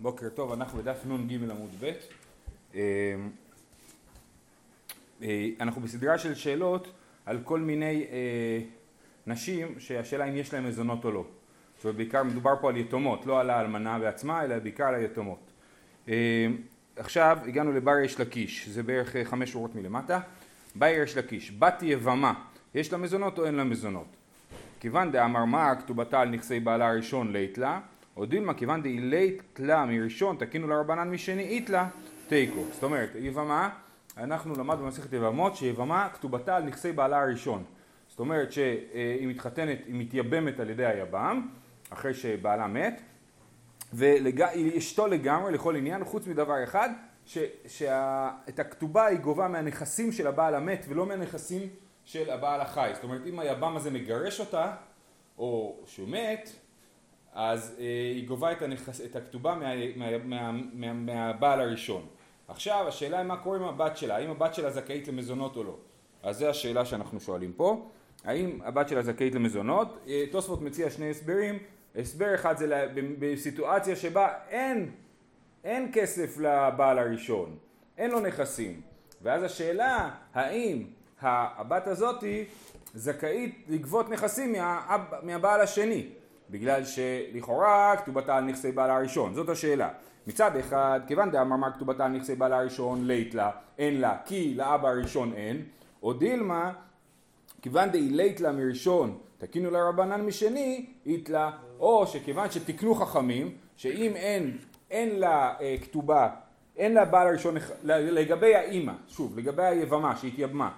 בוקר טוב, אנחנו בדף נ"ג עמוד ב'. אה, אה, אנחנו בסדרה של שאלות על כל מיני אה, נשים שהשאלה אם יש להן מזונות או לא. זאת אומרת, בעיקר מדובר פה על יתומות, לא על האלמנה בעצמה, אלא בעיקר על היתומות. עכשיו הגענו לבר יש לקיש, זה בערך חמש שורות מלמטה. בר יש לקיש, בת יבמה, יש לה מזונות או אין לה מזונות? כיוון דאמר מה כתובתה על נכסי בעלה הראשון לית לה או דילמה כיוון דאילית תלה מראשון תקינו לרבנן משני איתלה תיקו. זאת אומרת, יבמה, אנחנו למדנו במסכת יבמות שיבמה כתובתה על נכסי בעלה הראשון. זאת אומרת שהיא מתחתנת, היא מתייבמת על ידי היבם אחרי שבעלה מת והיא אשתו לגמרי לכל עניין חוץ מדבר אחד שאת הכתובה היא גובה מהנכסים של הבעל המת ולא מהנכסים של הבעל החי. זאת אומרת אם היבם הזה מגרש אותה או שהוא מת אז אה, היא גובה את, הנכס, את הכתובה מה, מה, מה, מה, מהבעל הראשון. עכשיו השאלה היא מה קורה עם הבת שלה, האם הבת שלה זכאית למזונות או לא. אז זו השאלה שאנחנו שואלים פה, האם הבת שלה זכאית למזונות? אה, תוספות מציע שני הסברים, הסבר אחד זה בסיטואציה שבה אין, אין כסף לבעל הראשון, אין לו נכסים, ואז השאלה האם הבת הזאתי זכאית לגבות נכסים מה, מהבעל השני בגלל שלכאורה כתובתה על נכסי בעלה הראשון, זאת השאלה. מצד אחד, כיוון דאמר כתובתה על נכסי בעלה הראשון לית לה, אין לה, כי לאבא הראשון אין, או דילמה, כיוון דאילית לה מראשון, תקינו לרבנן משני, אית לה, או שכיוון שתיקנו חכמים, שאם אין, אין לה אה, כתובה, אין לה בעל הראשון, לגבי האימא, שוב, לגבי היבמה שהתייבמה,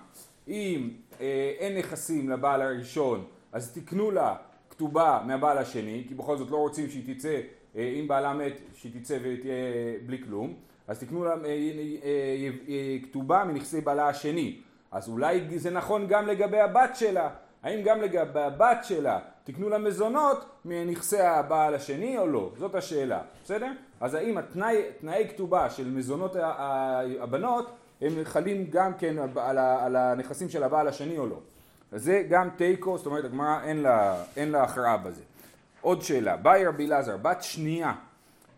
אם אה, אין נכסים לבעל הראשון, אז תקנו לה כתובה מהבעל השני, כי בכל זאת לא רוצים שהיא תצא, אה, אם בעלה מת, שהיא תצא ותהיה בלי כלום, אז תקנו לה אה, אה, כתובה מנכסי בעלה השני. אז אולי זה נכון גם לגבי הבת שלה. האם גם לגבי הבת שלה תקנו לה מזונות מנכסי הבעל השני או לא? זאת השאלה, בסדר? אז האם התנאי, תנאי כתובה של מזונות הבנות הם חלים גם כן על הנכסים של הבעל השני או לא? זה גם תיקו, זאת אומרת הגמרא אין אין לה הכרעה בזה. עוד שאלה, באי רבי אלעזר, בת שנייה,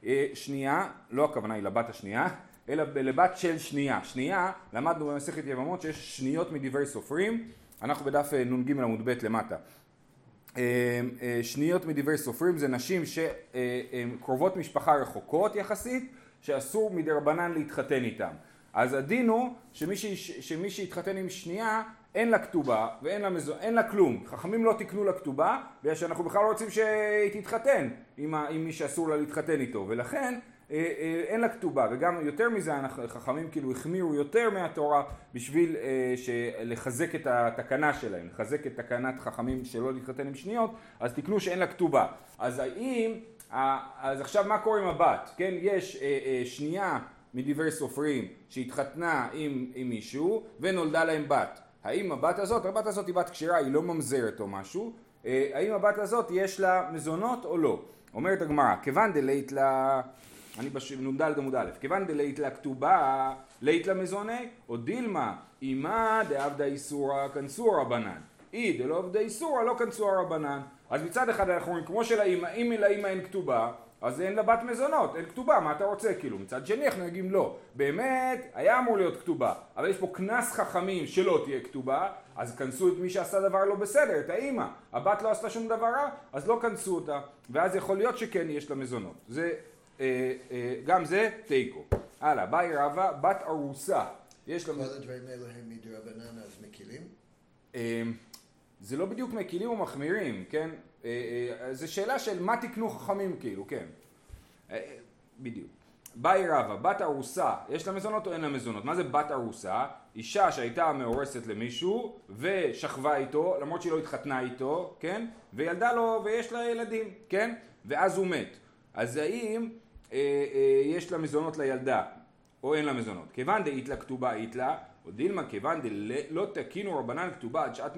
אה, שנייה, לא הכוונה היא לבת השנייה, אלא לבת של שנייה. שנייה, למדנו במסכת יבמות שיש שניות מדברי סופרים, אנחנו בדף אה, נ"ג עמוד ב' למטה. אה, שניות מדברי סופרים זה נשים שהן קרובות משפחה רחוקות יחסית, שאסור מדרבנן להתחתן איתן. אז הדין הוא שמי שהתחתן עם שנייה אין לה כתובה ואין לה, מזו, לה כלום. חכמים לא תקנו לה כתובה בגלל שאנחנו בכלל לא רוצים שהיא תתחתן עם, ה, עם מי שאסור לה להתחתן איתו ולכן אה, אה, אין לה כתובה וגם יותר מזה חכמים כאילו החמירו יותר מהתורה בשביל אה, לחזק את התקנה שלהם, לחזק את תקנת חכמים שלא להתחתן עם שניות אז תקנו שאין לה כתובה. אז האם, אז עכשיו מה קורה עם הבת? כן, יש אה, אה, שנייה מדברי סופרים שהתחתנה עם, עם מישהו ונולדה להם בת. האם הבת הזאת, הבת הזאת היא בת כשרה, היא לא ממזרת או משהו, אה, האם הבת הזאת יש לה מזונות או לא? אומרת הגמרא, כיוון דלית לה, אני בנ"ד עמוד א', כיוון דלית לה כתובה, לית לה מזוני, או דילמה, אימה דעבדה איסורא כנסו רבנן, אי דלא עבדה איסורא לא כנסו רבנן. אז מצד אחד אנחנו אומרים, כמו שלאימא, אם לאימא אין כתובה, אז אין לה בת מזונות, אין כתובה, מה אתה רוצה כאילו? מצד שני אנחנו נגיד לא. באמת, היה אמור להיות כתובה, אבל יש פה קנס חכמים שלא תהיה כתובה, אז כנסו את מי שעשה דבר לא בסדר, את האימא. הבת לא עשתה שום דבר רע, אז לא כנסו אותה, ואז יכול להיות שכן יש לה מזונות. זה, אה, אה, גם זה תיקו. הלאה, באי רבא, בת ארוסה. יש לה... כל הדברים האלה הם מדרבנן אז מקילים? אה, זה לא בדיוק מקילים או מחמירים, כן? אה, אה, זה שאלה של מה תקנו חכמים כאילו, כן. אה, בדיוק. באי רבא, בת ארוסה, יש לה מזונות או אין לה מזונות? מה זה בת ארוסה? אישה שהייתה מאורסת למישהו ושכבה איתו, למרות שהיא לא התחתנה איתו, כן? וילדה לו ויש לה ילדים, כן? ואז הוא מת. אז האם אה, אה, יש לה מזונות לילדה או אין לה מזונות? כיוון דאית לה כתובה אית לה, או דילמה כיוון דלא תקינו רבנן כתובה עד שעת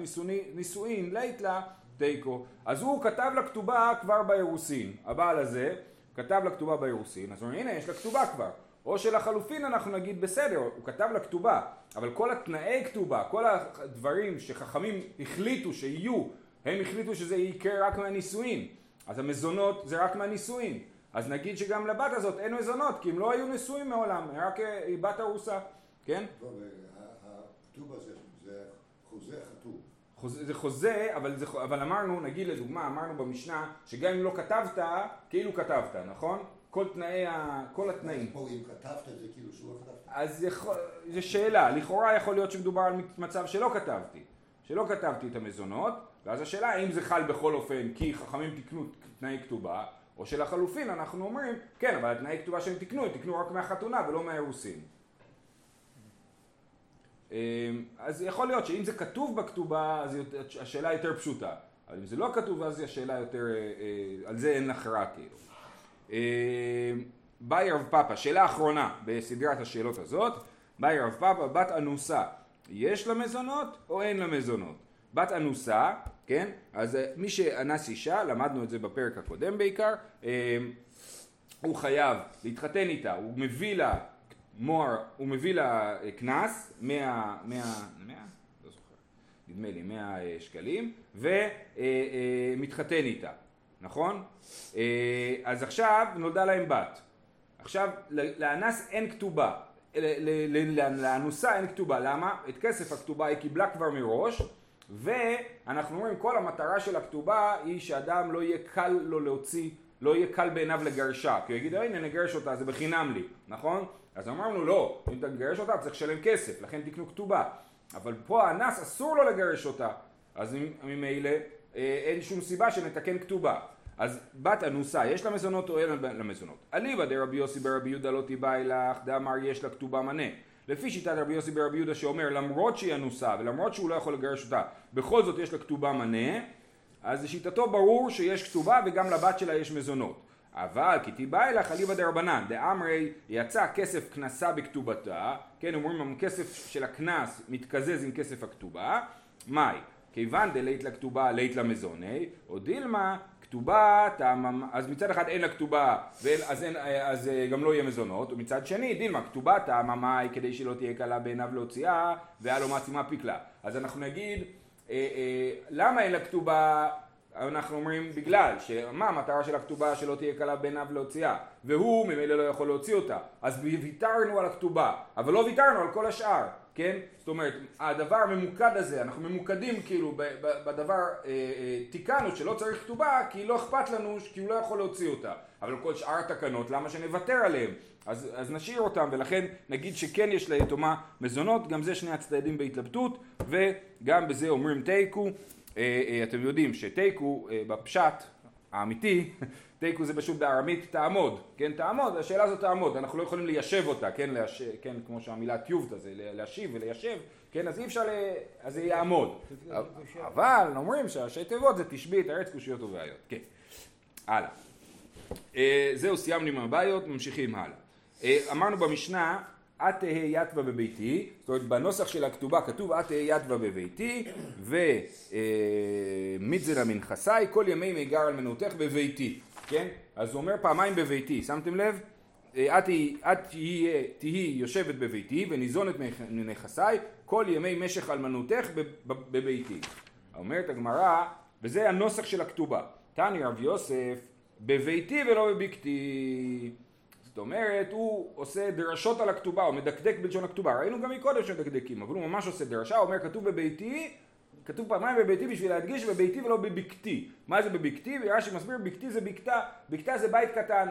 נישואין לית לה תיקו. אז הוא כתב לה כתובה כבר באירוסין. הבעל הזה כתב לה כתובה באירוסין, אז הוא אומר הנה יש לה כתובה כבר. או שלחלופין אנחנו נגיד בסדר, הוא כתב לה כתובה, אבל כל התנאי כתובה, כל הדברים שחכמים החליטו שיהיו, הם החליטו שזה יקרה רק מהנישואין. אז המזונות זה רק מהנישואין. אז נגיד שגם לבת הזאת אין מזונות, כי הם לא היו נשואים מעולם, רק אה, היא בת ארוסה, כן? טוב, אה, הכתוב הזה זה חוזה חתום. חוזה, זה חוזה, אבל, זה, אבל אמרנו, נגיד לדוגמה, אמרנו במשנה, שגם אם לא כתבת, כאילו כתבת, נכון? כל תנאי, ה, כל התנאים. פה אם כתבת זה כאילו שהוא לא כתבת. אז יכול, זו שאלה, לכאורה יכול להיות שמדובר על מצב שלא כתבתי, שלא כתבתי את המזונות, ואז השאלה האם זה חל בכל אופן כי חכמים תיקנו תנאי כתובה, או שלחלופין אנחנו אומרים, כן, אבל התנאי כתובה שהם תיקנו, הם תיקנו רק מהחתונה ולא מהאירוסין. אמ, אז יכול להיות שאם זה כתוב בכתובה, אז השאלה יותר פשוטה. אבל אם זה לא כתוב, אז השאלה יותר, אה, אה, על זה אין הכרעה כאילו. אמ, באי רב פאפה, שאלה אחרונה בסדרת השאלות הזאת, באי רב פאפה, בת אנוסה, יש לה מזונות או אין לה מזונות? בת אנוסה, כן? אז אה, מי שאנס אישה, למדנו את זה בפרק הקודם בעיקר, אמ, הוא חייב להתחתן איתה, הוא מביא לה מוהר, הוא מביא לה אה, קנס, 100, 100, 100? לא זוכר, נדמה לי 100 אה, שקלים, ומתחתן איתה, נכון? אז עכשיו נולדה להם בת. עכשיו, לאנס אין כתובה, לאנוסה אין כתובה, למה? את כסף הכתובה היא קיבלה כבר מראש, ואנחנו אומרים כל המטרה של הכתובה היא שאדם לא יהיה קל לו להוציא, לא יהיה קל בעיניו לגרשה, כי הוא יגיד הנה נגרש אותה זה בחינם לי, נכון? אז אמרנו לא, אם אתה מגרש אותה צריך לשלם כסף, לכן תקנו כתובה, אבל פה האנס אסור לו לגרש אותה, אז ממילא אה, אין שום סיבה שנתקן כתובה. אז בת אנוסה, יש לה מזונות או אין לה מזונות? אליבא דרבי יוסי ברבי יהודה לא תיבאי לך, דאמר יש לה כתובה מנה. לפי שיטת רבי יוסי ברבי יהודה שאומר למרות שהיא אנוסה ולמרות שהוא לא יכול לגרש אותה בכל זאת יש לה כתובה מנה אז לשיטתו ברור שיש כתובה וגם לבת שלה יש מזונות אבל כי תיבא אלך אליבא דרבנן. דאמרי יצא כסף כנסה בכתובתה. כן אומרים אם כסף של הקנס מתקזז עם כסף הכתובה. מאי כיוון דלית לכתובה לית למזוני או דילמה כתובה, אז מצד אחד אין לה כתובה, אז, אין, אז אה, גם לא יהיה מזונות, ומצד שני, דילמה, כתובה טעמה מאי כדי שלא תהיה קלה בעיניו להוציאה, והיה לו מעצימה פיקלה. אז אנחנו נגיד, אה, אה, למה אין לה כתובה, אנחנו אומרים בגלל, שמה המטרה של הכתובה שלא תהיה קלה בעיניו להוציאה, והוא ממילא לא יכול להוציא אותה, אז ויתרנו על הכתובה, אבל לא ויתרנו על כל השאר. כן? זאת אומרת, הדבר הממוקד הזה, אנחנו ממוקדים כאילו בדבר, אה, אה, תיקנו שלא צריך כתובה כי לא אכפת לנו, כי הוא לא יכול להוציא אותה. אבל כל שאר התקנות, למה שנוותר עליהן? אז, אז נשאיר אותם, ולכן נגיד שכן יש ליתומה מזונות, גם זה שני הצדדים בהתלבטות, וגם בזה אומרים תיקו. אה, אה, אתם יודעים שתיקו אה, בפשט האמיתי תיקו זה פשוט בארמית תעמוד, כן תעמוד, השאלה הזאת תעמוד, אנחנו לא יכולים ליישב אותה, כן, לייש, כן כמו שהמילה טיובטה זה להשיב וליישב, כן, אז אי אפשר, ל... אז זה יעמוד, אבל אומרים שהראשי תיבות זה תשבי את הארץ קושיות ובעיות, כן, הלאה, אה, זהו סיימנו עם הבעיות, ממשיכים הלאה, אה, אמרנו במשנה את תהא יתווה בביתי, זאת אומרת בנוסח של הכתובה כתוב את תהא יתווה בביתי ומיתזנה אה, מנחסי כל ימי מיגר על מנותך בביתי כן? אז הוא אומר פעמיים בביתי, שמתם לב? אה, את תהיי יושבת בביתי וניזונת מנכסיי כל ימי משך אלמנותך בביתי. אומרת הגמרא, וזה הנוסח של הכתובה. תני רב יוסף, בביתי ולא בבקתי. זאת אומרת, הוא עושה דרשות על הכתובה, הוא מדקדק בלשון הכתובה. ראינו גם מקודם שמדקדקים, אבל הוא ממש עושה דרשה, הוא אומר כתוב בביתי כתוב פעמיים בביתי בשביל להדגיש בביתי ולא בבקתי. מה זה בבקתי? רש"י מסביר, בקתי זה בקתה, בקתה זה בית קטן.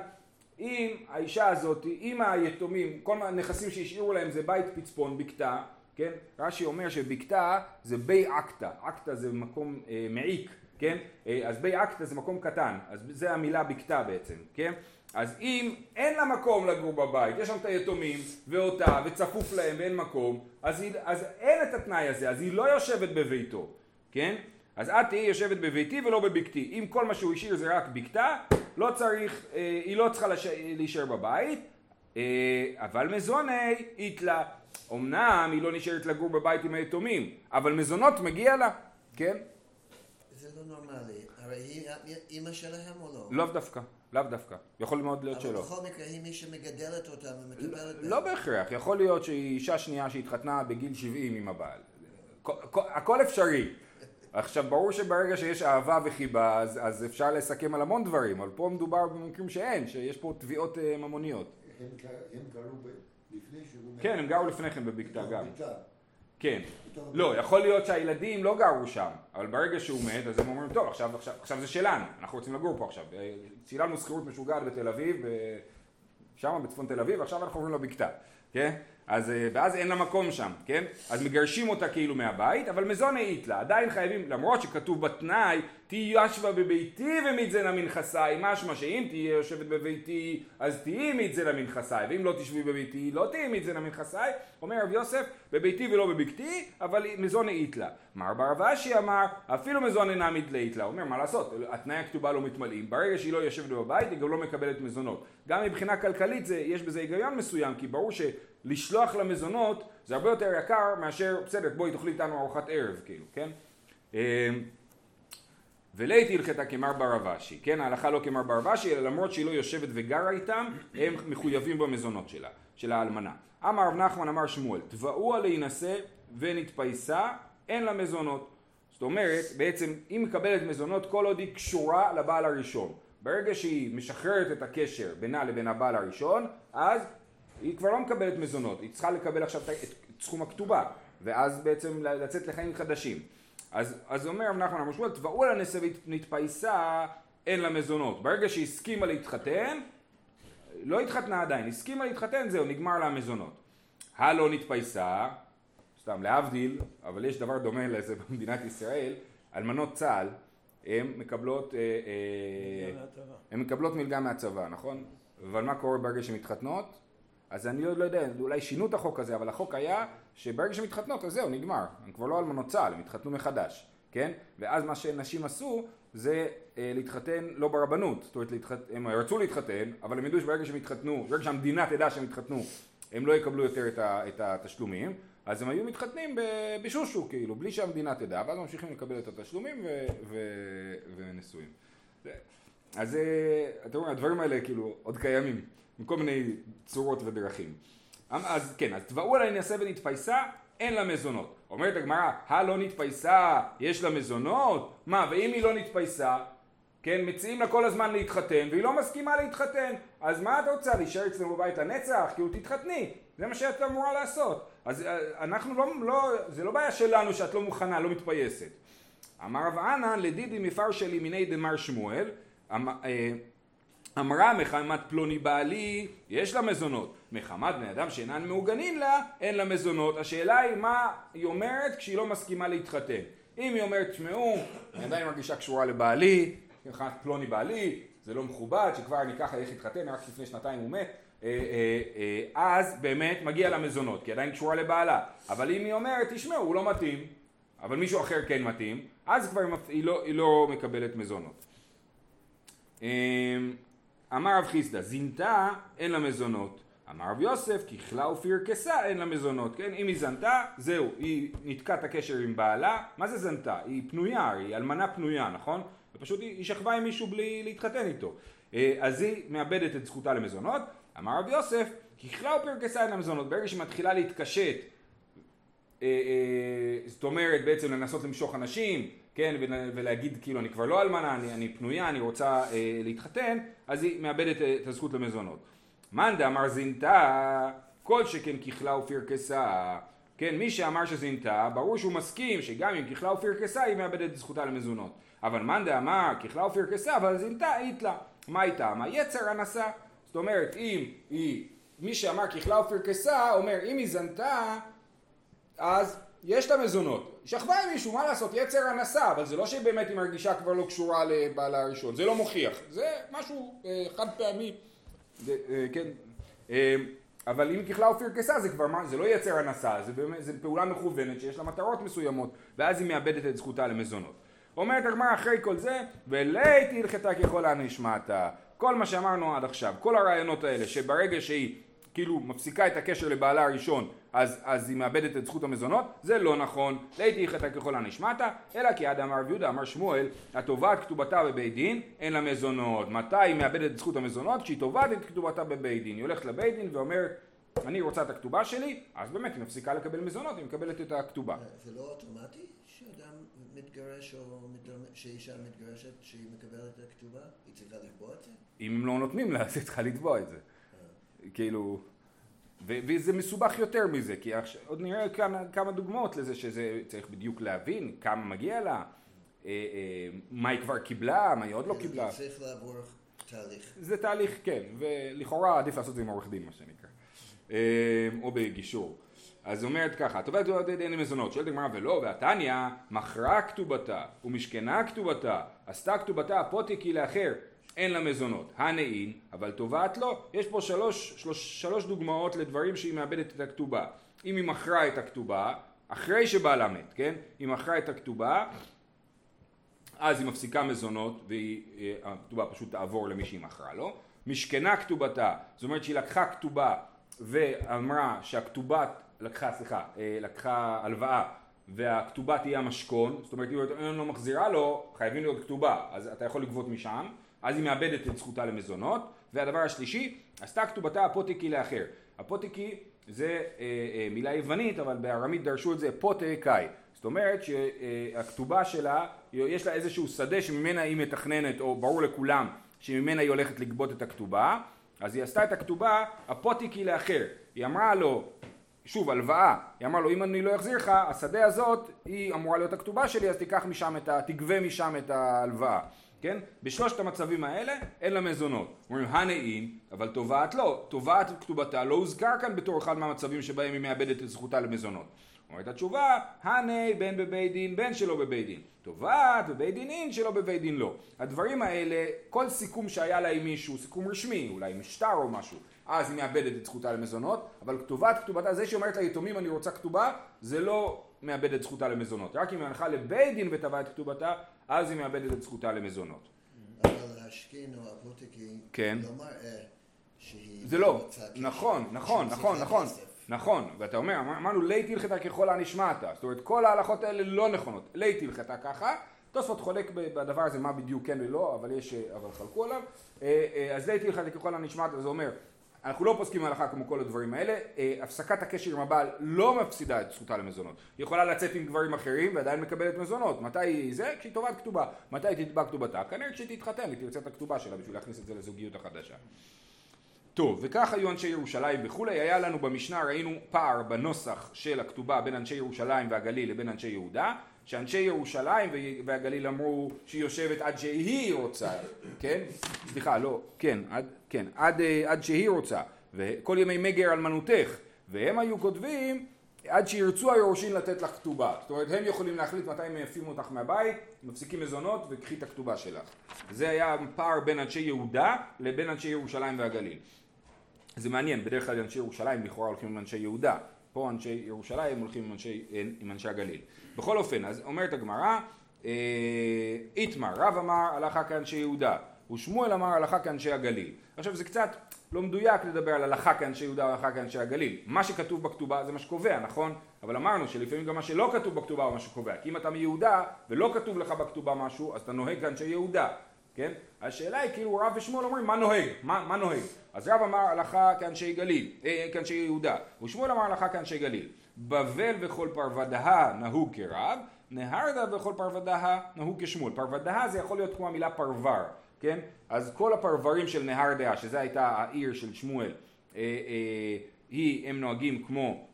אם האישה הזאת, אם היתומים, כל הנכסים שהשאירו להם זה בית פצפון, בקתה, כן? רש"י אומר שבקתה זה בי עקתא, עקתא זה מקום אה, מעיק, כן? אה, אז בי עקתא זה מקום קטן, אז זה המילה בקתה בעצם, כן? אז אם אין לה מקום לגור בבית, יש שם את היתומים ואותה וצפוף להם ואין מקום, אז, היא, אז אין את התנאי הזה, אז היא לא יושבת בביתו, כן? אז את תהיי יושבת בביתי ולא בבקתי. אם כל מה שהוא השאיר זה רק בקתה, לא צריך, אה, היא לא צריכה לש... להישאר בבית, אה, אבל מזוני איתלה. אמנם היא לא נשארת לגור בבית עם היתומים, אבל מזונות מגיע לה, כן? זה לא נורמלי. הרי היא אימא שלהם או לא? לאו דווקא. לאו דווקא, יכול מאוד להיות שלא. אבל בכל מקרה היא מי שמגדלת אותם ומטפלת בהם. לא בהכרח, יכול להיות שהיא אישה שנייה שהתחתנה בגיל 70 עם הבעל. הכל אפשרי. עכשיו ברור שברגע שיש אהבה וחיבה אז, אז אפשר לסכם על המון דברים, אבל פה מדובר במקרים שאין, שיש פה תביעות אה, ממוניות. הם הם גרו ב- לפני שהוא... כן, הם גרו לפני כן בבקתה גם. כן. לא. יכול להיות שהילדים לא גרו שם, אבל ברגע שהוא מת אז הם אומרים, טוב, עכשיו, עכשיו, עכשיו זה שלנו, אנחנו רוצים לגור פה עכשיו. אה, צילמנו שכירות משוגעת בתל אביב, אה, שם בצפון תל אביב, עכשיו אנחנו עוברים לבקתה, כן? אז, אה, ואז אין לה מקום שם, כן? אז מגרשים אותה כאילו מהבית, אבל מזון העית לה, עדיין חייבים, למרות שכתוב בתנאי, תהי ישבה בביתי ומצזנה מנכסי, משמע שאם תהיי יושבת בביתי, אז תהיי מצזנה מנכסי, ואם לא תשבי בביתי, לא תהיי מצזנה מנכסי, אומר רב יוסף, בביתי ולא בבקתי, אבל מזון העית לה. מר בר אבשי אמר, אפילו מזון אינה מתלאית אומר מה לעשות, התנאי הכתובה לא מתמלאים, ברגע שהיא לא יושבת בבית היא גם לא מקבלת מזונות. גם מבחינה כלכלית זה, יש בזה היגיון מסוים, כי ברור שלשלוח לה מזונות זה הרבה יותר יקר מאשר, בסדר, בואי תאכלי איתנו ארוחת ערב, כאילו, כן? ולית הלכתה כמר בר אבשי, כן ההלכה לא כמר בר אבשי אלא למרות שהיא לא יושבת וגרה איתם הם מחויבים במזונות שלה, של האלמנה. אמר רב נחמן אמר שמואל תבעוה להינשא ונתפייסה אין לה מזונות. זאת אומרת בעצם היא מקבלת מזונות כל עוד היא קשורה לבעל הראשון. ברגע שהיא משחררת את הקשר בינה לבין הבעל הראשון אז היא כבר לא מקבלת מזונות, היא צריכה לקבל עכשיו את סכום הכתובה ואז בעצם לצאת לחיים חדשים. אז, אז אומר רב נחמן שמואל, תבעו לה נשא ונתפייסה, אין לה מזונות. ברגע שהיא הסכימה להתחתן, לא התחתנה עדיין, הסכימה להתחתן, זהו, נגמר לה המזונות. הלא נתפייסה, סתם להבדיל, אבל יש דבר דומה לזה במדינת ישראל, אלמנות צה"ל, הן מקבלות, אה, אה, הן מקבלות מלגה מהצבא, נכון? אבל מה קורה ברגע שהן מתחתנות? אז אני עוד לא יודע, אולי שינו את החוק הזה, אבל החוק היה שברגע שהן מתחתנות, אז זהו, נגמר. הן כבר לא אלמנות צה"ל, הן התחתנו מחדש, כן? ואז מה שנשים עשו, זה אה, להתחתן לא ברבנות. זאת אומרת, להתחת... הם רצו להתחתן, אבל הם ידעו שברגע שהם התחתנו, ברגע שהמדינה תדע שהם התחתנו, הם לא יקבלו יותר את, ה... את התשלומים, אז הם היו מתחתנים ב... בשושו, כאילו, בלי שהמדינה תדע, ואז ממשיכים לקבל את התשלומים ו... ו... ונשואים. זה- אז אה, אתם רואים, הדברים האלה כאילו עוד קיימים, מכל מיני צורות ודרכים. אמ- אז כן, אז תבעו עליה נעשה ונתפייסה, אין לה מזונות. אומרת הגמרא, הלא נתפייסה, יש לה מזונות? מה, ואם היא לא נתפייסה, כן, מציעים לה כל הזמן להתחתן, והיא לא מסכימה להתחתן, אז מה את רוצה, להישאר אצלנו בבית לנצח? כאילו תתחתני, זה מה שאת אמורה לעשות. אז אה, אנחנו לא, לא, זה לא בעיה שלנו שאת לא מוכנה, לא מתפייסת. אמר רב ענן לדידי מפרשי לימיני דמר שמואל, אמ- אה, אמרה מחמת פלוני בעלי יש לה מזונות, מחמת בני אדם שאינן מעוגנים לה אין לה מזונות. השאלה היא מה היא אומרת כשהיא לא מסכימה להתחתן. אם היא אומרת תשמעו אני עדיין מרגישה קשורה לבעלי, מחמת פלוני בעלי, זה לא מכובד שכבר אני ככה איך להתחתן רק לפני שנתיים הוא מת אה, אה, אה, אז באמת מגיע לה מזונות כי עדיין קשורה לבעלה אבל אם היא אומרת תשמעו הוא לא מתאים אבל מישהו אחר כן מתאים אז כבר היא לא, היא לא מקבלת מזונות אמ, אמר רב חיסדא, זינתה אין לה מזונות. אמר רב יוסף, ככלה ופרקסה אין לה מזונות. כן, אם היא זנתה, זהו, היא ניתקה את הקשר עם בעלה. מה זה זנתה? היא פנויה, היא אלמנה פנויה, נכון? ופשוט היא היא שכבה עם מישהו בלי להתחתן איתו. אה, אז היא מאבדת את זכותה למזונות. אמר רב יוסף, ככלה ופרקסה אין לה מזונות. ברגע שהיא מתחילה להתקשט זאת אומרת בעצם לנסות למשוך אנשים, כן, ול- ולהגיד כאילו אני כבר לא אלמנה, אני, אני פנויה, אני רוצה אה, להתחתן, אז היא מאבדת אה, את הזכות למזונות. מאן דאמר זינתה, כל שכן ככלה ופרקסה, כן, מי שאמר שזינתה, ברור שהוא מסכים שגם אם ככלה ופרקסה היא מאבדת את זכותה למזונות. אבל מאן דאמר ככלה ופרקסה, אבל זינתה אית לה. מה איתה? מה יצר הנשא? זאת אומרת, אם היא, מי שאמר ככלה ופרקסה, אומר אם היא זנתה, אז יש לה מזונות. שכבה עם מישהו, מה לעשות? יצר הנשא, אבל זה לא שבאמת היא מרגישה כבר לא קשורה לבעלה הראשון, זה לא מוכיח, זה משהו אה, חד פעמי, זה, אה, כן, אה, אבל אם ככלה ופרקסה זה כבר, זה לא יצר הנשא, זה, באמת, זה פעולה מכוונת שיש לה מטרות מסוימות, ואז היא מאבדת את זכותה למזונות. אומרת הגמרא אחרי כל זה, ולית הלכתה ככל הנשמעתה. כל מה שאמרנו עד עכשיו, כל הרעיונות האלה, שברגע שהיא כאילו מפסיקה את הקשר לבעלה הראשון אז, אז היא מאבדת את זכות המזונות, זה לא נכון, לית הלכתה ככל הנשמעתה, אלא כי עד אמר רב יהודה אמר שמואל, התובעת כתובתה בבית דין, אין לה מזונות. מתי היא מאבדת את זכות המזונות? כשהיא תובעת את כתובתה בבית דין. היא הולכת לבית דין ואומרת, אני רוצה את הכתובה שלי, אז באמת היא מפסיקה לקבל מזונות, היא מקבלת את הכתובה. זה לא אוטומטי? שאדם מתגרש או שאישה מתגרשת, שהיא מקבלת את הכתובה, היא צריכה לקבוע את זה? אם הם לא נותנים לה, אז היא צריכה לתבוע את זה. כאילו, ו- וזה מסובך יותר מזה, כי עכשיו, עוד נראה כמה, כמה דוגמאות לזה שזה צריך בדיוק להבין כמה מגיע לה, אה, אה, מה היא כבר קיבלה, מה היא עוד לא קיבלה. זה צריך לעבור תהליך. זה תהליך, כן, ולכאורה עדיף לעשות את זה עם עורך דין, מה שנקרא, אה, או בגישור. אז אומרת ככה, תובעת תובעת דין מזונות, שואלת הגמרא ולא, והתניא מכרה כתובתה ומשכנה כתובתה, עשתה כתובתה אפוטיקי לאחר, אין לה מזונות, הנעין, אבל תובעת לא, יש פה שלוש, שלוש, שלוש דוגמאות לדברים שהיא מאבדת את הכתובה. אם היא מכרה את הכתובה, אחרי שבעלה מת, כן? היא מכרה את הכתובה, אז היא מפסיקה מזונות והכתובה פשוט תעבור למי שהיא מכרה לו. משכנה כתובתה, זאת אומרת שהיא לקחה כתובה ואמרה שהכתובה, לקחה, סליחה, אה, לקחה הלוואה והכתובה תהיה המשכון, זאת אומרת אם היא לא מחזירה לו, חייבים להיות כתובה, אז אתה יכול לגבות משם, אז היא מאבדת את זכותה למזונות. והדבר השלישי, עשתה כתובתה אפוטיקי לאחר. אפוטיקי זה אה, אה, מילה יוונית, אבל בארמית דרשו את זה פוטקאי. זאת אומרת שהכתובה שלה, יש לה איזשהו שדה שממנה היא מתכננת, או ברור לכולם שממנה היא הולכת לגבות את הכתובה, אז היא עשתה את הכתובה הפוטיקי לאחר. היא אמרה לו, שוב הלוואה, היא אמרה לו אם אני לא אחזיר לך, השדה הזאת היא אמורה להיות הכתובה שלי, אז תיקח משם את ה... תגבה משם את ההלוואה. כן? בשלושת המצבים האלה אין לה מזונות. אומרים הנעים, אבל תובעת לא. תובעת כתובתה לא הוזכר כאן בתור אחד מהמצבים שבהם היא מאבדת את זכותה למזונות. אומרת התשובה, הנה בין בבית דין בין שלא בבית דין. תובעת בבית דין אין שלא בבית דין לא. הדברים האלה, כל סיכום שהיה לה עם מישהו, סיכום רשמי, אולי משטר או משהו, אז היא מאבדת את זכותה למזונות, אבל כתובת כתובתה, זה שאומרת ליתומים אני רוצה כתובה, זה לא מאבד את זכותה למזונות. רק אם היא הלכה לבית דין ותבעה את כתובתה, אז היא מאבדת את זכותה למזונות. אבל להשכין או אפוטיקי, כן. לא מראה שהיא... זה לא, נכון, נכון, נכון, נכון. נכון, ואתה אומר, אמר- אמרנו לית הלכתה ככל הנשמעת, זאת אומרת כל ההלכות האלה לא נכונות, לית הלכתה ככה, תוספות חולק בדבר הזה מה בדיוק כן ולא, אבל יש, אה, אבל חלקו עליו, אה, אה, אז לית הלכתה ככל הנשמעת, זה אומר, אנחנו לא פוסקים הלכה כמו כל הדברים האלה, אה, הפסקת הקשר עם הבעל לא מפסידה את זכותה למזונות, היא יכולה לצאת עם גברים אחרים ועדיין מקבלת מזונות, מתי היא זה? כשהיא תובעת כתובה, מתי היא תתבע כתובתה? כנראה כשהיא תתחתן היא תרצה את הכתובה שלה בשביל להכניס את זה לזוגיות החדשה. טוב, וכך היו אנשי ירושלים וכולי, היה לנו במשנה, ראינו פער בנוסח של הכתובה בין אנשי ירושלים והגליל לבין אנשי יהודה, שאנשי ירושלים והגליל אמרו שהיא יושבת עד שהיא רוצה, כן? סליחה, לא, כן, עד, כן, עד, אה, עד שהיא רוצה, וכל ימי מגר אלמנותך, והם היו כותבים עד שירצו היורשים לתת לך כתובה, זאת אומרת הם יכולים להחליט מתי הם מעיפים אותך מהבית, מפסיקים מזונות וקחי את הכתובה שלך. זה היה פער בין אנשי יהודה לבין אנשי ירושלים והגליל. זה מעניין, בדרך כלל אנשי ירושלים לכאורה הולכים עם אנשי יהודה, פה אנשי ירושלים הולכים עם אנשי, עם אנשי הגליל. בכל אופן, אז אומרת הגמרא, אה, איתמר, רב אמר הלכה כאנשי יהודה, ושמואל אמר הלכה כאנשי הגליל. עכשיו זה קצת לא מדויק לדבר על הלכה כאנשי יהודה והלכה כאנשי הגליל. מה שכתוב בכתובה זה מה שקובע, נכון? אבל אמרנו שלפעמים גם מה שלא כתוב בכתובה הוא מה שקובע. כי אם אתה מיהודה ולא כתוב לך בכתובה משהו, אז אתה נוהג כאנשי יהודה. כן? השאלה היא כאילו רב ושמואל אומרים מה נוהג, מה, מה נוהג? אז רב אמר הלכה כאנשי גליל, אה, כאנשי יהודה, ושמואל אמר הלכה כאנשי גליל. בבל וכל פרוודהה נהוג כרב, נהרדה וכל פרוודהה נהוג כשמואל. פרוודהה זה יכול להיות כמו המילה פרבר, כן? אז כל הפרברים של נהרדה, שזה הייתה העיר של שמואל, אה, אה, היא, הם נוהגים כמו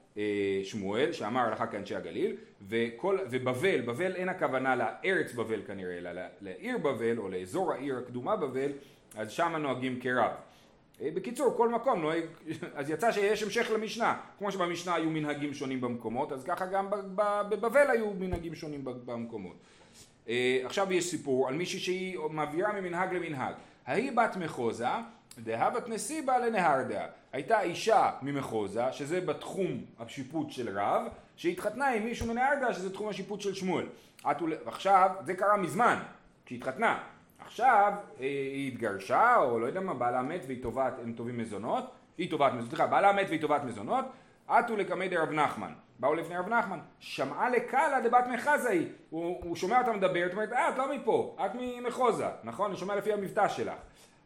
שמואל, שאמר הלכה כאנשי הגליל, וכל, ובבל, בבל אין הכוונה לארץ בבל כנראה, אלא לעיר בבל, או לאזור העיר הקדומה בבל, אז שמה נוהגים כרב. אה, בקיצור, כל מקום נוהג, אז יצא שיש המשך למשנה, כמו שבמשנה היו מנהגים שונים במקומות, אז ככה גם בבבל היו מנהגים שונים במקומות. אה, עכשיו יש סיפור על מישהי שהיא מעבירה ממנהג למנהג. ההיא בת מחוזה, דהבת נסיבה לנהרדה. הייתה אישה ממחוזה, שזה בתחום השיפוט של רב, שהתחתנה עם מישהו מנהרדה, שזה תחום השיפוט של שמואל. עכשיו, זה קרה מזמן, כשהתחתנה. עכשיו אה, היא התגרשה, או לא יודע מה, בעלה מת והיא תובעת, הם תובעים מזונות, היא תובעת מזונות, סליחה, בעלה מת והיא תובעת מזונות, עטו לקמי דרב נחמן. באו לפני רב נחמן, שמעה לקאלה דבת מחזה היא. הוא, הוא שומע אותה מדברת, אומרת, אה, את לא מפה, את ממחוזה, נכון? אני שומע לפי המבטא שלך.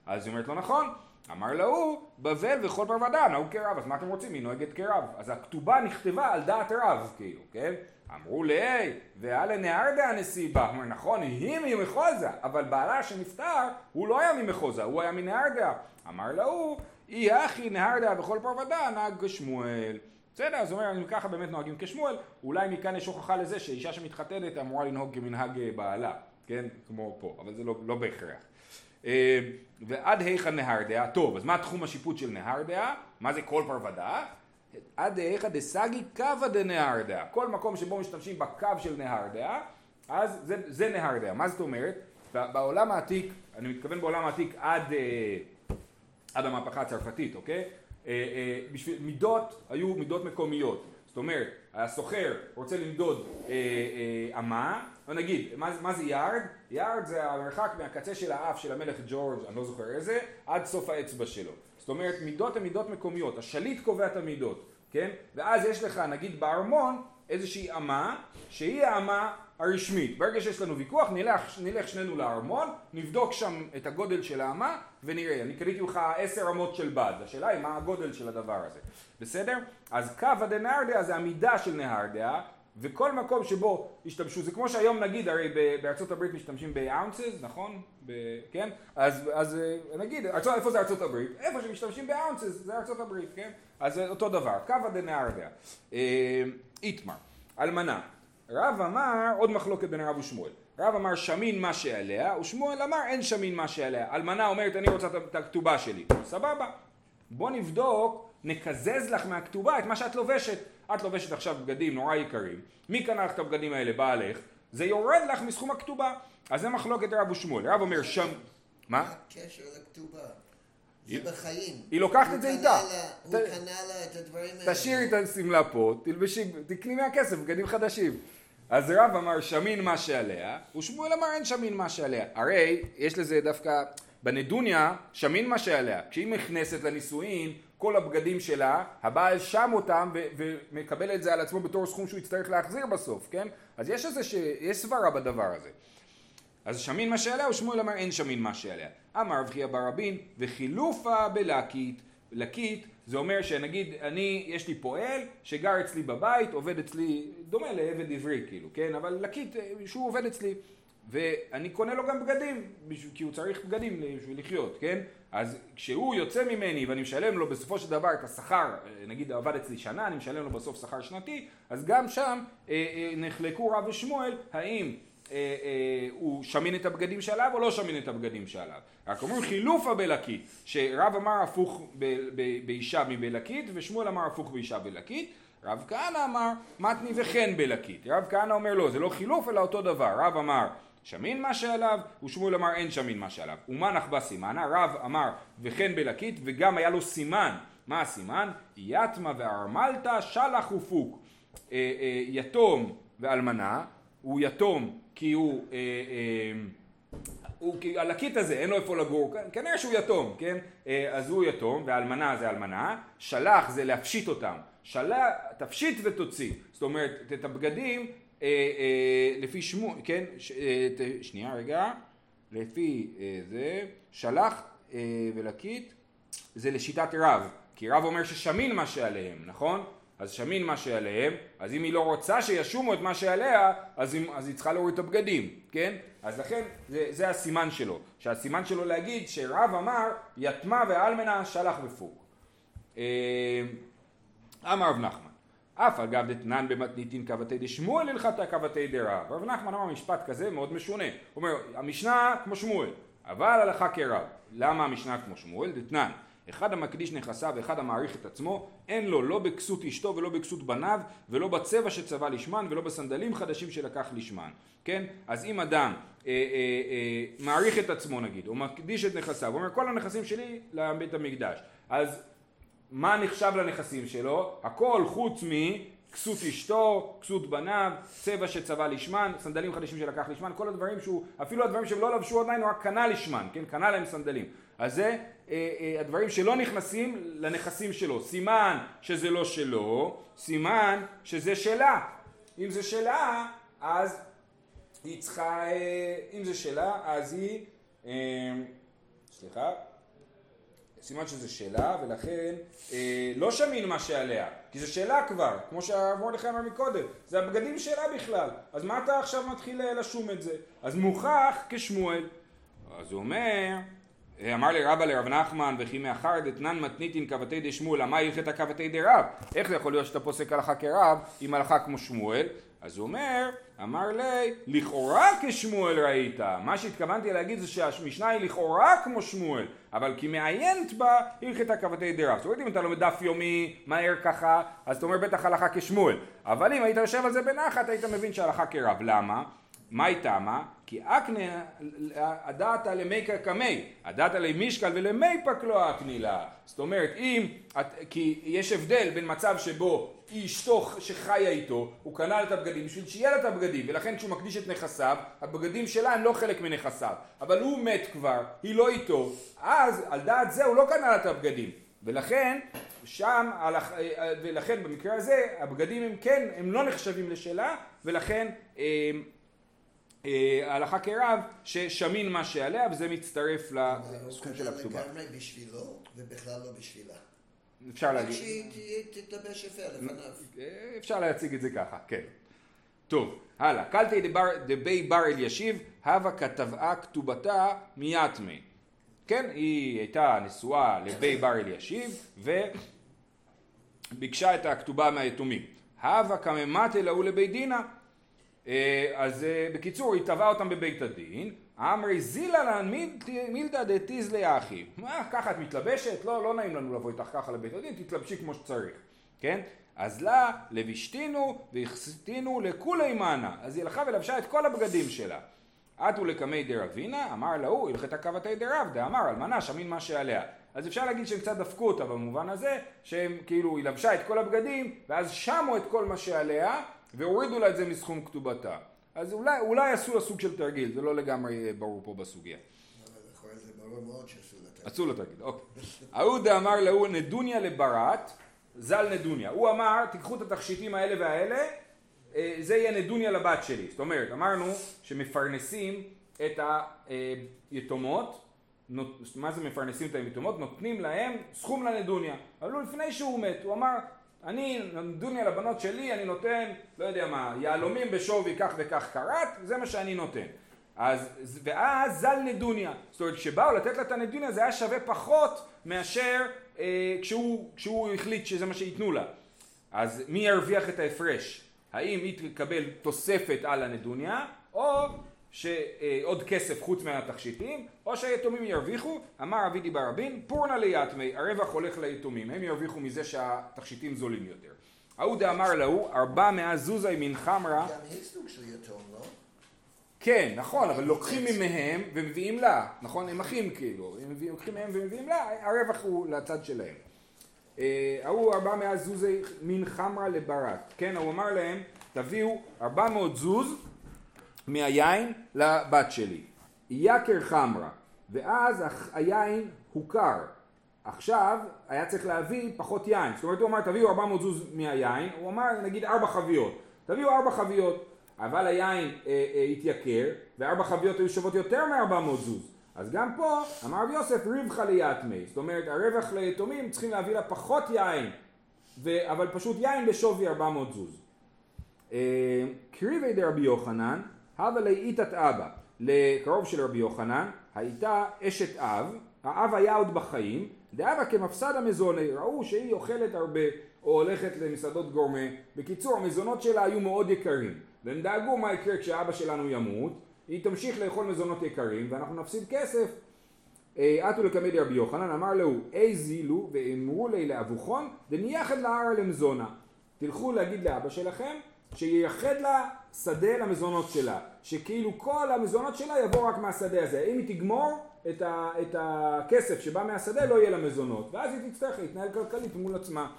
אז היא אומרת לו, נכון. אמר להוא, בבל וכל פרבדה נהוג כרב, אז מה אתם רוצים? היא נוהגת כרב. אז הכתובה נכתבה על דעת רב, כאילו, כן? אמרו לי, ואלה נהרדה הנסיבה. אומר, נכון, היא ממחוזה, אבל בעלה שנפטר, הוא לא היה ממחוזה, הוא היה מנהרדה. אמר להוא, אי הכי נהרדה בכל פרבדה נהג כשמואל. בסדר, אז הוא אומר, אם ככה באמת נוהגים כשמואל, אולי מכאן יש הוכחה לזה שאישה שמתחתנת אמורה לנהוג כמנהג אה, בעלה, כן? כמו פה, אבל זה לא, לא בהכרח. אה, ועד היכא נהרדעה, טוב, אז מה תחום השיפוט של נהרדעה? מה זה כל פרבדה? עד היכא דסגי קווה דנהרדעה. כל מקום שבו משתמשים בקו של נהרדעה, אז זה, זה נהרדעה. מה זאת אומרת? בעולם העתיק, אני מתכוון בעולם העתיק עד, אה, עד המהפכה הצרפתית, אוקיי? אה, אה, בשביל, מידות היו מידות מקומיות. זאת אומרת, הסוחר רוצה למדוד אמה, נגיד, מה, מה זה יארד? יארד זה המרחק מהקצה של האף של המלך ג'ורג', אני לא זוכר איזה, עד סוף האצבע שלו. זאת אומרת, מידות הן מידות מקומיות, השליט קובע את המידות, כן? ואז יש לך, נגיד בארמון, איזושהי אמה, שהיא האמה הרשמית. ברגע שיש לנו ויכוח, נלך, נלך שנינו לארמון, נבדוק שם את הגודל של האמה, ונראה. אני קניתי לך עשר אמות של בד, השאלה היא מה הגודל של הדבר הזה. בסדר? אז קווה דנהרדעה זה המידה של נהרדעה, וכל מקום שבו השתמשו, זה כמו שהיום נגיד, הרי בארצות הברית משתמשים באונסס, נכון? ב, כן? אז, אז אה, נגיד, ארצות, איפה זה ארצות הברית? איפה שמשתמשים באונסס זה ארצות הברית, כן? אז זה אותו דבר, קווה דנהרדעה. אה, איתמר, אלמנה. רב אמר, עוד מחלוקת בין רב ושמואל. רב אמר שמין מה שעליה, ושמואל אמר אין שמין מה שעליה. אלמנה אומרת אני רוצה את הכתובה שלי. סבבה. בוא נבדוק, נקזז לך מהכתובה את מה שאת לובשת. את לובשת עכשיו בגדים נורא יקרים, מי קנה לך את הבגדים האלה? בעלך, זה יורד לך מסכום הכתובה. אז זה מחלוקת רב ושמואל. רב אומר שם... מה? מה הקשר לכתובה? זה בחיים. היא לוקחת את זה איתה. הוא קנה לה את הדברים האלה. תשאירי את השמלה פה, תלבשי, תקני מהכסף בגדים חדשים. אז רב אמר שמין מה שעליה, ושמואל אמר אין שמין מה שעליה. הרי יש לזה דווקא, בנדוניה שמין מה שעליה. כשהיא נכנסת לנישואין, כל הבגדים שלה, הבעל שם אותם ו- ומקבל את זה על עצמו בתור סכום שהוא יצטרך להחזיר בסוף, כן? אז יש איזה ש... יש סברה בדבר הזה. אז שמין מה שעליה, ושמואל אמר אין שמין מה שעליה. אמר רב חייא בר רבין, וחילופה בלקית. לקית זה אומר שנגיד אני, יש לי פועל שגר אצלי בבית, עובד אצלי, דומה לעבד עברי כאילו, כן? אבל לקית שהוא עובד אצלי. ואני קונה לו גם בגדים, כי הוא צריך בגדים בשביל לחיות, כן? אז כשהוא יוצא ממני ואני משלם לו בסופו של דבר את השכר, אה, נגיד עבד אצלי שנה, אני משלם לו בסוף שכר שנתי, אז גם שם אה, אה, נחלקו רב ושמואל, האם אה, אה, הוא שמין את הבגדים שעליו או לא שמין את הבגדים שעליו. רק אומרים חילופה בלקית, שרב אמר הפוך ב, ב, באישה מבלקית ושמואל אמר הפוך באישה בלקית. רב כהנא אמר מתני וחן בלקית. רב כהנא אומר לא, זה לא חילוף אלא אותו דבר. רב אמר שמין מה שעליו, ושמואל אמר אין שמין מה שעליו. ומה נחבא סימנה? רב אמר וכן בלקית, וגם היה לו סימן. מה הסימן? יתמה וארמלתא שלח ופוק. אה, אה, יתום ואלמנה, הוא יתום כי הוא, אה, אה, הוא כי הלקית הזה אין לו איפה לגור, כנראה שהוא יתום, כן? אה, אז הוא יתום והאלמנה זה אלמנה, שלח זה להפשיט אותם, שלח, תפשיט ותוציא, זאת אומרת את הבגדים לפי שמו, כן, ש, אה, שנייה רגע, לפי אה, זה, שלח אה, ולקית זה לשיטת רב, כי רב אומר ששמין מה שעליהם, נכון? אז שמין מה שעליהם, אז אם היא לא רוצה שישומו את מה שעליה, אז, היא, אז היא צריכה להוריד את הבגדים, כן? אז לכן זה, זה הסימן שלו, שהסימן שלו להגיד שרב אמר יתמה ואלמנה שלח ופוק. אה, אמר רב נחמן אף אגב דתנן במתניתין קבתי דשמואל הלכתה קבתי דרב. רב נחמן אמר משפט כזה מאוד משונה. הוא אומר, המשנה כמו שמואל, אבל הלכה כרב. למה המשנה כמו שמואל? דתנן. אחד המקדיש נכסיו ואחד המעריך את עצמו, אין לו לא בכסות אשתו ולא בכסות בניו ולא בצבע שצבע לשמן ולא בסנדלים חדשים שלקח לשמן, כן? אז אם אדם אה, אה, אה, מעריך את עצמו נגיד, או מקדיש את נכסיו, הוא אומר כל הנכסים שלי לבית המקדש, אז מה נחשב לנכסים שלו? הכל חוץ מכסות אשתו, כסות בניו, צבע שצבע לשמן, סנדלים חדשים שלקח לשמן, כל הדברים שהוא, אפילו הדברים שהם לא לבשו עדיין, הוא רק קנה לשמן, כן? קנה להם סנדלים. אז זה אה, אה, הדברים שלא נכנסים לנכסים שלו. סימן שזה לא שלו, סימן שזה שלה. אם זה שלה, אז היא צריכה, אה, אם זה שלה, אז היא, אה, סליחה, סימן שזה שאלה, ולכן אה, לא שמין מה שעליה, כי זה שאלה כבר, כמו שהרב מרדכי אמר מקודם, זה הבגדים שלה בכלל, אז מה אתה עכשיו מתחיל אה, לשום את זה? אז מוכח כשמואל. אז הוא אומר, אמר לי רבא לרב נחמן וכי מאחר דתנן מתניתין כבתי דשמואל, מה הלכת כבתי דרב? איך זה יכול להיות שאתה פוסק הלכה כרב עם הלכה כמו שמואל? אז הוא אומר, אמר לי, לכאורה כשמואל ראית. מה שהתכוונתי להגיד זה שהמשנה היא לכאורה כמו שמואל, אבל כי מעיינת בה הלכתה כבתי דרב. זאת אומרת אם אתה לומד דף יומי מהר ככה, אז אתה אומר בטח הלכה כשמואל. אבל אם היית יושב על זה בנחת, היית מבין שהלכה כרב. למה? מאי תמה? כי אקנה הדעת למי קמי, הדעת למשקל ולמי פקלו אקני לה. זאת אומרת, אם, כי יש הבדל בין מצב שבו אשתו שחיה איתו, הוא קנה את הבגדים בשביל שיהיה לה את הבגדים, ולכן כשהוא מקדיש את נכסיו, הבגדים שלה הם לא חלק מנכסיו. אבל הוא מת כבר, היא לא איתו, אז על דעת זה הוא לא קנה לה את הבגדים. ולכן שם, ולכן במקרה הזה הבגדים הם כן, הם לא נחשבים לשלה ולכן אה, הלכה כרב ששמין מה שעליה וזה מצטרף לסכום של הכתובה. הוא קנה לגמרי בשבילו ובכלל לא בשבילה. אפשר להגיד. רק שהיא תתלבש יפה לפניו. אה, אפשר להציג את זה ככה, כן. טוב, הלאה. קלטי דבי בר אלישיב, הווה כתבעה כתובתה מיתמי. כן, היא הייתה נשואה לבי בר אלישיב וביקשה את הכתובה מהיתומים. הווה כממת אלאו לבית דינה אה, אז אה, בקיצור, היא תבעה אותם בבית הדין, אמרי זילה לן מילתא דתיז ליאחי. מה, ככה את מתלבשת? לא, לא נעים לנו לבוא איתך ככה לבית הדין, תתלבשי כמו שצריך, כן? אז לה, לבישתינו והכסיתינו לכולי מנה. אז היא הלכה ולבשה את כל הבגדים שלה. עטו לקמי דרבינה, אמר להוא, הלכת קבתי דרב, דאמר אלמנה שמין מה שעליה. אז אפשר להגיד שהם קצת דפקו אותה במובן הזה, שהם כאילו, היא לבשה את כל הבגדים, ואז שמו את כל מה שעליה, והורידו לה את זה מסכום כתובתה. אז אולי, אולי עשו לה סוג של תרגיל, זה לא לגמרי ברור פה בסוגיה. עשו לה תרגיל, אוקיי. ההוא דאמר להוא נדוניה לברת, זל נדוניה. הוא אמר, תיקחו את התכשיטים האלה והאלה, אה, זה יהיה נדוניה לבת שלי. זאת אומרת, אמרנו שמפרנסים את היתומות, מה זה מפרנסים את היתומות? נותנים להם סכום לנדוניה. אבל הוא לפני שהוא מת, הוא אמר, אני, נדוניה לבנות שלי, אני נותן, לא יודע מה, יהלומים בשווי כך וכך קראט, זה מה שאני נותן. אז, ואז זל נדוניה. זאת אומרת, כשבאו לתת לה את הנדוניה זה היה שווה פחות מאשר אה, כשהוא, כשהוא החליט שזה מה שייתנו לה. אז מי ירוויח את ההפרש? האם היא תקבל תוספת על הנדוניה, או שעוד כסף חוץ מהתכשיטים, או שהיתומים ירוויחו, אמר אבידי ברבין, פורנה ליתמי, הרווח הולך ליתומים, הם ירוויחו מזה שהתכשיטים זולים יותר. ההוא דאמר להוא, ארבע מאה זוזי מן חמרה. גם היא סוג של יתום, לא? כן, נכון, אבל לוקחים ממהם ומביאים לה, נכון? הם אחים כאילו, הם לוקחים מהם ומביאים לה, הרווח הוא לצד שלהם. ההוא ארבע מאה זוזי מן חמרה לברת, כן, הוא אמר להם, תביאו ארבע מאות זוז מהיין לבת שלי. יקר חמרה, ואז היין הוכר. עכשיו היה צריך להביא פחות יין. זאת אומרת הוא אמר תביאו 400 זוז מהיין, הוא אמר נגיד 4 חביות. תביאו 4 חביות. אבל היין אה, אה, התייקר, וארבע חביות היו שוות יותר מ-400 זוז. אז גם פה אמר רבי יוסף ריבחה ליתמי. זאת אומרת הרווח ליתומים צריכים להביא לה פחות יין, ו... אבל פשוט יין בשווי 400 זוז. אה, קריבי דרבי יוחנן הווה לאיתת אבא, לקרוב של רבי יוחנן, הייתה אשת אב, האב היה עוד בחיים, דאבא כמפסד המזוני, ראו שהיא אוכלת הרבה או הולכת למסעדות גורמה, בקיצור המזונות שלה היו מאוד יקרים, והם דאגו מה יקרה כשאבא שלנו ימות, היא תמשיך לאכול מזונות יקרים ואנחנו נפסיד כסף. עטו לקמדי רבי יוחנן, אמר לו, אי זילו ואמרו לי לאבוכון, דנייחד להר למזונה. תלכו להגיד לאבא שלכם שייחד לה שדה למזונות שלה, שכאילו כל המזונות שלה יבוא רק מהשדה הזה, אם היא תגמור את, ה, את הכסף שבא מהשדה לא יהיה לה מזונות, ואז היא תצטרך להתנהל כלכלית מול עצמה.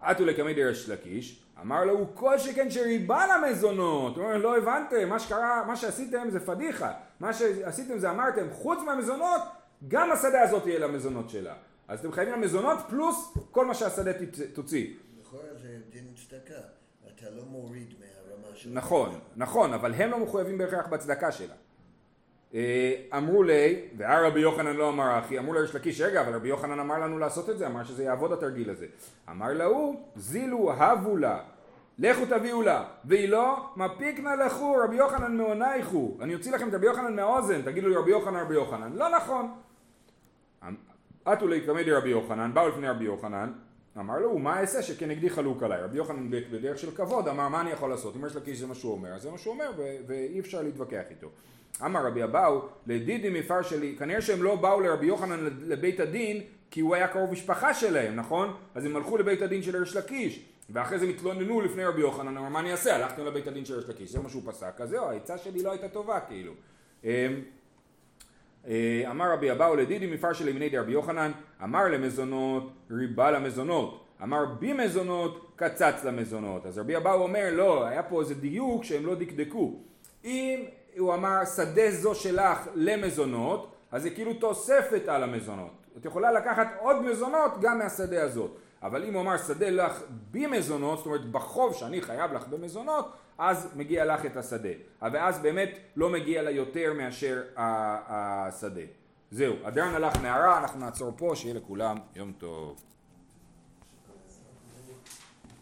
עטו לקמי דרש לקיש, אמר לו כל שכן שריבה למזונות, הוא אומר לא הבנתם, מה שקרה, מה שעשיתם זה פדיחה, מה שעשיתם זה אמרתם חוץ מהמזונות גם השדה הזאת יהיה למזונות שלה, אז אתם חייבים למזונות פלוס כל מה שהשדה תוציא. לכאורה זה דין צדקה, אתה לא מוריד מהרמה של... נכון, נכון, אבל הם לא מחויבים בהכרח בצדקה שלה. אה, אמרו לי, והר רבי יוחנן לא אמר אחי, אמרו לריש לקיש, רגע, אבל רבי יוחנן אמר לנו לעשות את זה, אמר שזה יעבוד התרגיל הזה. אמר להוא, זילו הבו לה, לכו תביאו לה, והיא לא, מפיק נא לכו, רבי יוחנן מעונייכו, אני אוציא לכם את רבי יוחנן מהאוזן, תגידו לי רבי יוחנן, רבי יוחנן. לא נכון. עטו להתקמא רבי יוחנן, באו לפני רבי יוחנן, אמר לו, מה אעשה שכנגדי חלוק עליי? רבי יוחנן בדרך של כבוד אמר, מה אני יכול לעשות? אם יש לקיש זה מה שהוא אומר, אז זה מה שהוא אומר, ואי אפשר להתווכח איתו. אמר רבי אבאו, לדידי מפר שלי, כנראה שהם לא באו לרבי יוחנן לבית הדין, כי הוא היה קרוב משפחה שלהם, נכון? אז הם הלכו לבית הדין של ריש לקיש, ואחרי זה מתלוננו לפני רבי יוחנן, אמר, מה אני אעשה? הלכנו לבית הדין של ריש לקיש, זה מה שהוא פסק, אז זהו, העצה שלי לא הייתה טובה, כאילו. אמ, אה, אמר רבי אבאו לדידי מפר שלי מיני דרבי יוחנן, אמר למזונות, ריבה למזונות, אמר בי מזונות, קצץ למזונות. אז רבי אבאו אומר, לא, היה פה איזה דיוק שהם לא דקדקו. אם הוא אמר שדה זו שלך למזונות, אז זה כאילו תוספת על המזונות. את יכולה לקחת עוד מזונות גם מהשדה הזאת. אבל אם הוא אמר שדה לך במזונות, זאת אומרת בחוב שאני חייב לך במזונות, אז מגיע לך את השדה. ואז באמת לא מגיע לה יותר מאשר השדה. זהו, הדרן הלך נערה, אנחנו נעצור פה, שיהיה לכולם יום טוב.